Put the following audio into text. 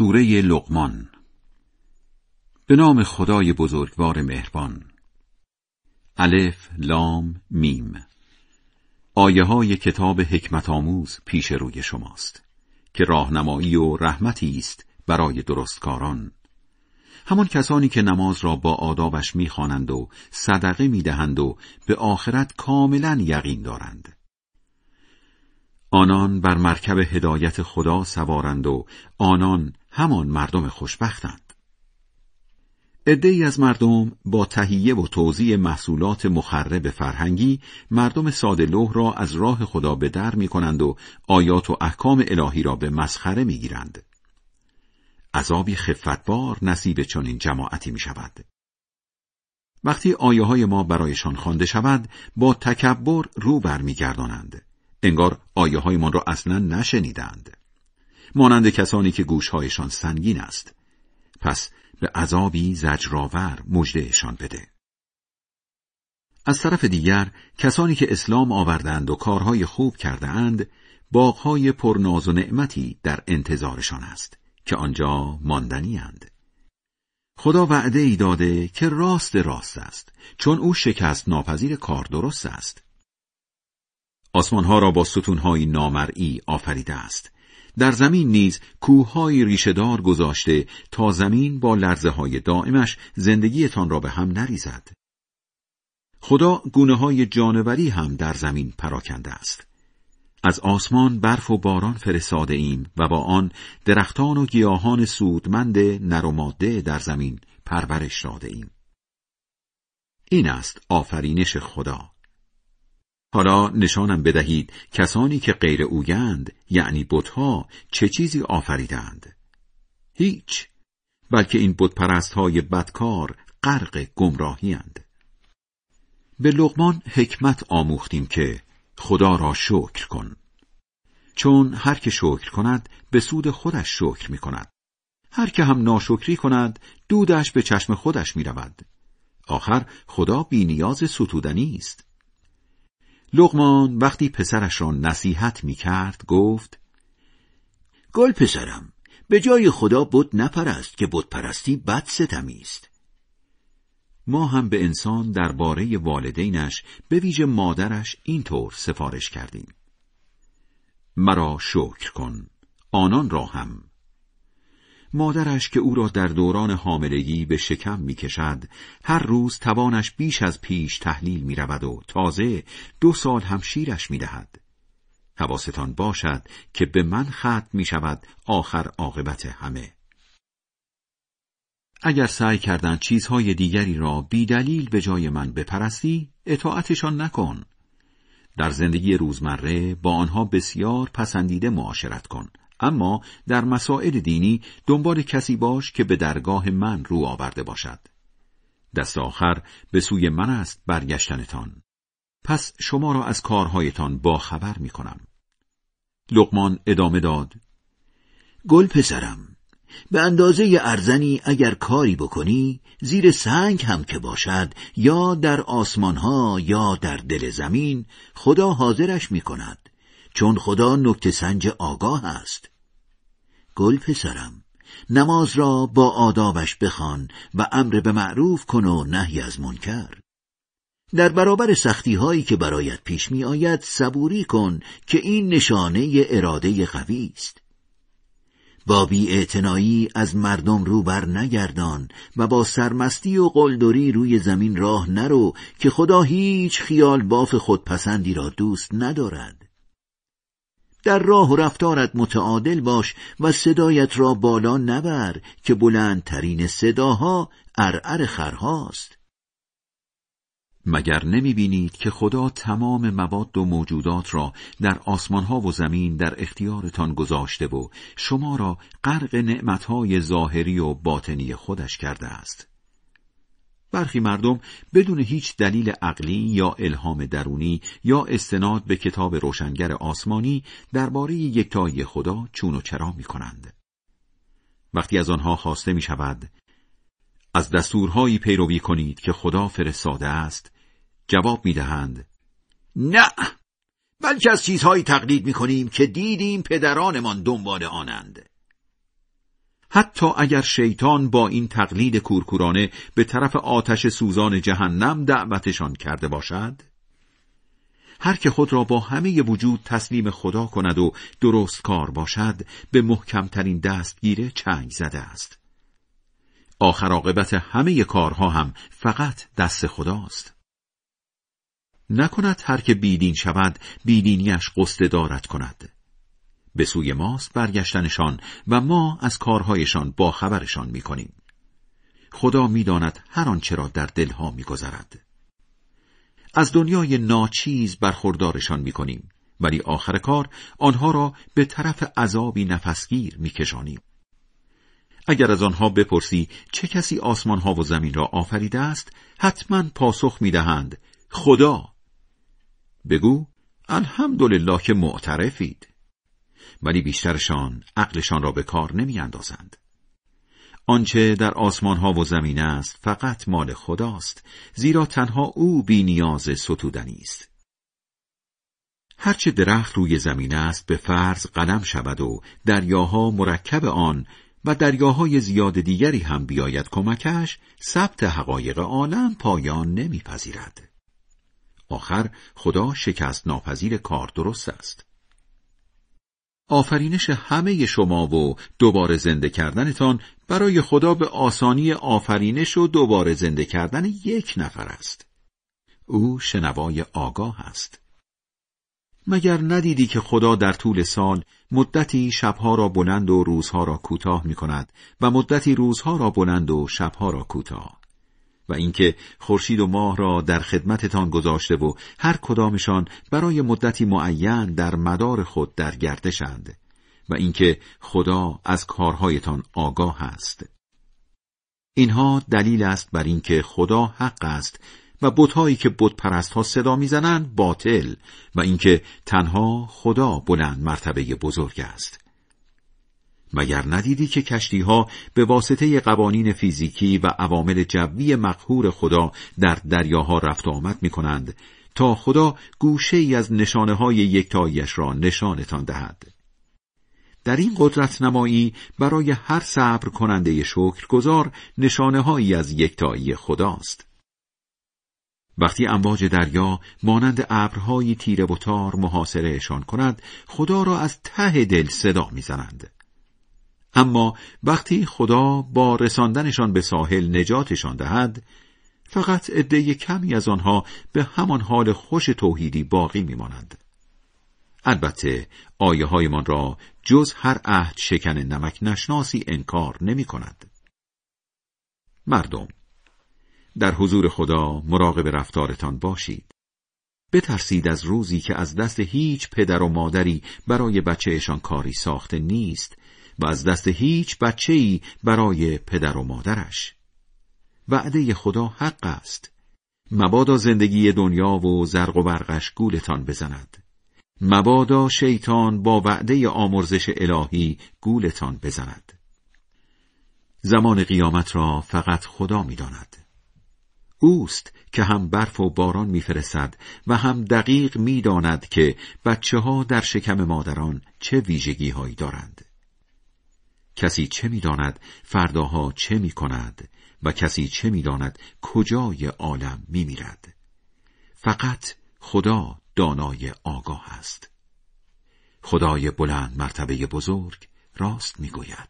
سوره لقمان. به نام خدای بزرگوار مهربان. الف لام میم. آیه های کتاب حکمت آموز پیش روی شماست که راهنمایی و رحمتی است برای درستکاران. همان کسانی که نماز را با آدابش می‌خوانند و صدقه می‌دهند و به آخرت کاملا یقین دارند. آنان بر مرکب هدایت خدا سوارند و آنان همان مردم خوشبختند. ای از مردم با تهیه و توزیع محصولات مخرب فرهنگی مردم ساده لوح را از راه خدا به در می کنند و آیات و احکام الهی را به مسخره می گیرند. عذابی خفتبار نصیب چنین جماعتی می شود. وقتی آیه های ما برایشان خوانده شود با تکبر رو برمیگردانند. انگار آیه های من را اصلا نشنیدند. مانند کسانی که گوشهایشان سنگین است. پس به عذابی زجرآور مژدهشان بده. از طرف دیگر کسانی که اسلام آوردند و کارهای خوب کرده اند باغهای پرناز و نعمتی در انتظارشان است که آنجا ماندنی اند. خدا وعده ای داده که راست راست است چون او شکست ناپذیر کار درست است. آسمانها را با ستونهای نامرئی آفریده است. در زمین نیز کوههای ریشهدار گذاشته تا زمین با لرزه های دائمش زندگیتان را به هم نریزد. خدا گونه های جانوری هم در زمین پراکنده است. از آسمان برف و باران فرستاده ایم و با آن درختان و گیاهان سودمند نر و ماده در زمین پرورش داده ایم. این است آفرینش خدا. حالا نشانم بدهید کسانی که غیر اویند یعنی بتها چه چیزی آفریدند؟ هیچ بلکه این بتپرست های بدکار غرق گمراهی اند. به لغمان حکمت آموختیم که خدا را شکر کن. چون هر که شکر کند به سود خودش شکر می کند هر که هم ناشکری کند دودش به چشم خودش می رود آخر خدا بی نیاز ستودنی است. لغمان وقتی پسرش را نصیحت می کرد گفت گل پسرم به جای خدا بت نپرست که بت پرستی بد ستمی است. ما هم به انسان درباره والدینش به ویژه مادرش اینطور سفارش کردیم. مرا شکر کن آنان را هم مادرش که او را در دوران حاملگی به شکم می کشد هر روز توانش بیش از پیش تحلیل می رود و تازه دو سال هم شیرش می دهد. حواستان باشد که به من ختم می شود آخر عاقبت همه. اگر سعی کردند چیزهای دیگری را بی دلیل به جای من بپرستی اطاعتشان نکن. در زندگی روزمره با آنها بسیار پسندیده معاشرت کن اما در مسائل دینی دنبال کسی باش که به درگاه من رو آورده باشد. دست آخر به سوی من است برگشتنتان. پس شما را از کارهایتان با خبر می کنم. لقمان ادامه داد. گل پسرم، به اندازه ارزنی اگر کاری بکنی زیر سنگ هم که باشد یا در آسمانها یا در دل زمین خدا حاضرش می کند چون خدا نکت سنج آگاه است. گل پسرم نماز را با آدابش بخوان و امر به معروف کن و نهی از منکر. در برابر سختی هایی که برایت پیش می آید صبوری کن که این نشانه اراده قوی است. با بی از مردم رو بر نگردان و با سرمستی و قلدری روی زمین راه نرو که خدا هیچ خیال باف خودپسندی را دوست ندارد. در راه و رفتارت متعادل باش و صدایت را بالا نبر که بلندترین صداها ارعر خرهاست. مگر نمی بینید که خدا تمام مواد و موجودات را در آسمانها و زمین در اختیارتان گذاشته و شما را غرق نعمتهای ظاهری و باطنی خودش کرده است؟ برخی مردم بدون هیچ دلیل عقلی یا الهام درونی یا استناد به کتاب روشنگر آسمانی درباره یکتایی خدا چون و چرا می کنند. وقتی از آنها خواسته می شود از دستورهایی پیروی کنید که خدا فرستاده است جواب می دهند نه بلکه از چیزهایی تقلید می کنیم که دیدیم پدرانمان دنبال آنند حتی اگر شیطان با این تقلید کورکورانه به طرف آتش سوزان جهنم دعوتشان کرده باشد؟ هر که خود را با همه وجود تسلیم خدا کند و درست کار باشد به محکمترین دستگیره چنگ زده است. آخر عاقبت همه کارها هم فقط دست خداست. نکند هر که بیدین شود بیدینیش قصد دارد کند. به سوی ماست برگشتنشان و ما از کارهایشان با خبرشان می کنیم. خدا می‌داند هر آنچه را در دلها میگذرد. از دنیای ناچیز برخوردارشان می کنیم ولی آخر کار آنها را به طرف عذابی نفسگیر میکشانیم. اگر از آنها بپرسی چه کسی آسمانها و زمین را آفریده است حتما پاسخ می‌دهند خدا بگو الحمدلله که معترفید ولی بیشترشان عقلشان را به کار نمی اندازند. آنچه در آسمان ها و زمین است فقط مال خداست زیرا تنها او بی نیاز ستودنی است. هرچه درخت روی زمین است به فرض قلم شود و دریاها مرکب آن و دریاهای زیاد دیگری هم بیاید کمکش ثبت حقایق عالم پایان نمیپذیرد. آخر خدا شکست ناپذیر کار درست است. آفرینش همه شما و دوباره زنده کردنتان برای خدا به آسانی آفرینش و دوباره زنده کردن یک نفر است. او شنوای آگاه است. مگر ندیدی که خدا در طول سال مدتی شبها را بلند و روزها را کوتاه می کند و مدتی روزها را بلند و شبها را کوتاه و اینکه خورشید و ماه را در خدمتتان گذاشته و هر کدامشان برای مدتی معین در مدار خود در گردشند و اینکه خدا از کارهایتان آگاه است. اینها دلیل است بر اینکه خدا حق است و بتهایی که بت پرست ها صدا می‌زنند باطل و اینکه تنها خدا بلند مرتبه بزرگ است. مگر ندیدی که کشتی ها به واسطه قوانین فیزیکی و عوامل جوی مقهور خدا در دریاها رفت و آمد می کنند تا خدا گوشه ای از نشانه های یکتاییش را نشانتان دهد. در این قدرت نمایی برای هر صبر کننده گذار نشانه هایی از یکتایی خداست. وقتی امواج دریا مانند ابرهای تیره و تار محاصرهشان کند خدا را از ته دل صدا می‌زنند اما وقتی خدا با رساندنشان به ساحل نجاتشان دهد فقط عده کمی از آنها به همان حال خوش توحیدی باقی میمانند البته آیه هایمان را جز هر عهد شکن نمک نشناسی انکار نمی کند. مردم در حضور خدا مراقب رفتارتان باشید. بترسید از روزی که از دست هیچ پدر و مادری برای بچهشان کاری ساخته نیست و از دست هیچ بچه‌ای برای پدر و مادرش. وعده خدا حق است. مبادا زندگی دنیا و زرق و برقش گولتان بزند. مبادا شیطان با وعده آمرزش الهی گولتان بزند. زمان قیامت را فقط خدا می‌داند. اوست که هم برف و باران میفرستد و هم دقیق می‌داند که بچه ها در شکم مادران چه ویژگی هایی دارند. کسی چه می‌داند فرداها چه می کند و کسی چه می‌داند کجای عالم می میرد. فقط خدا دانای آگاه است. خدای بلند مرتبه بزرگ راست می‌گوید.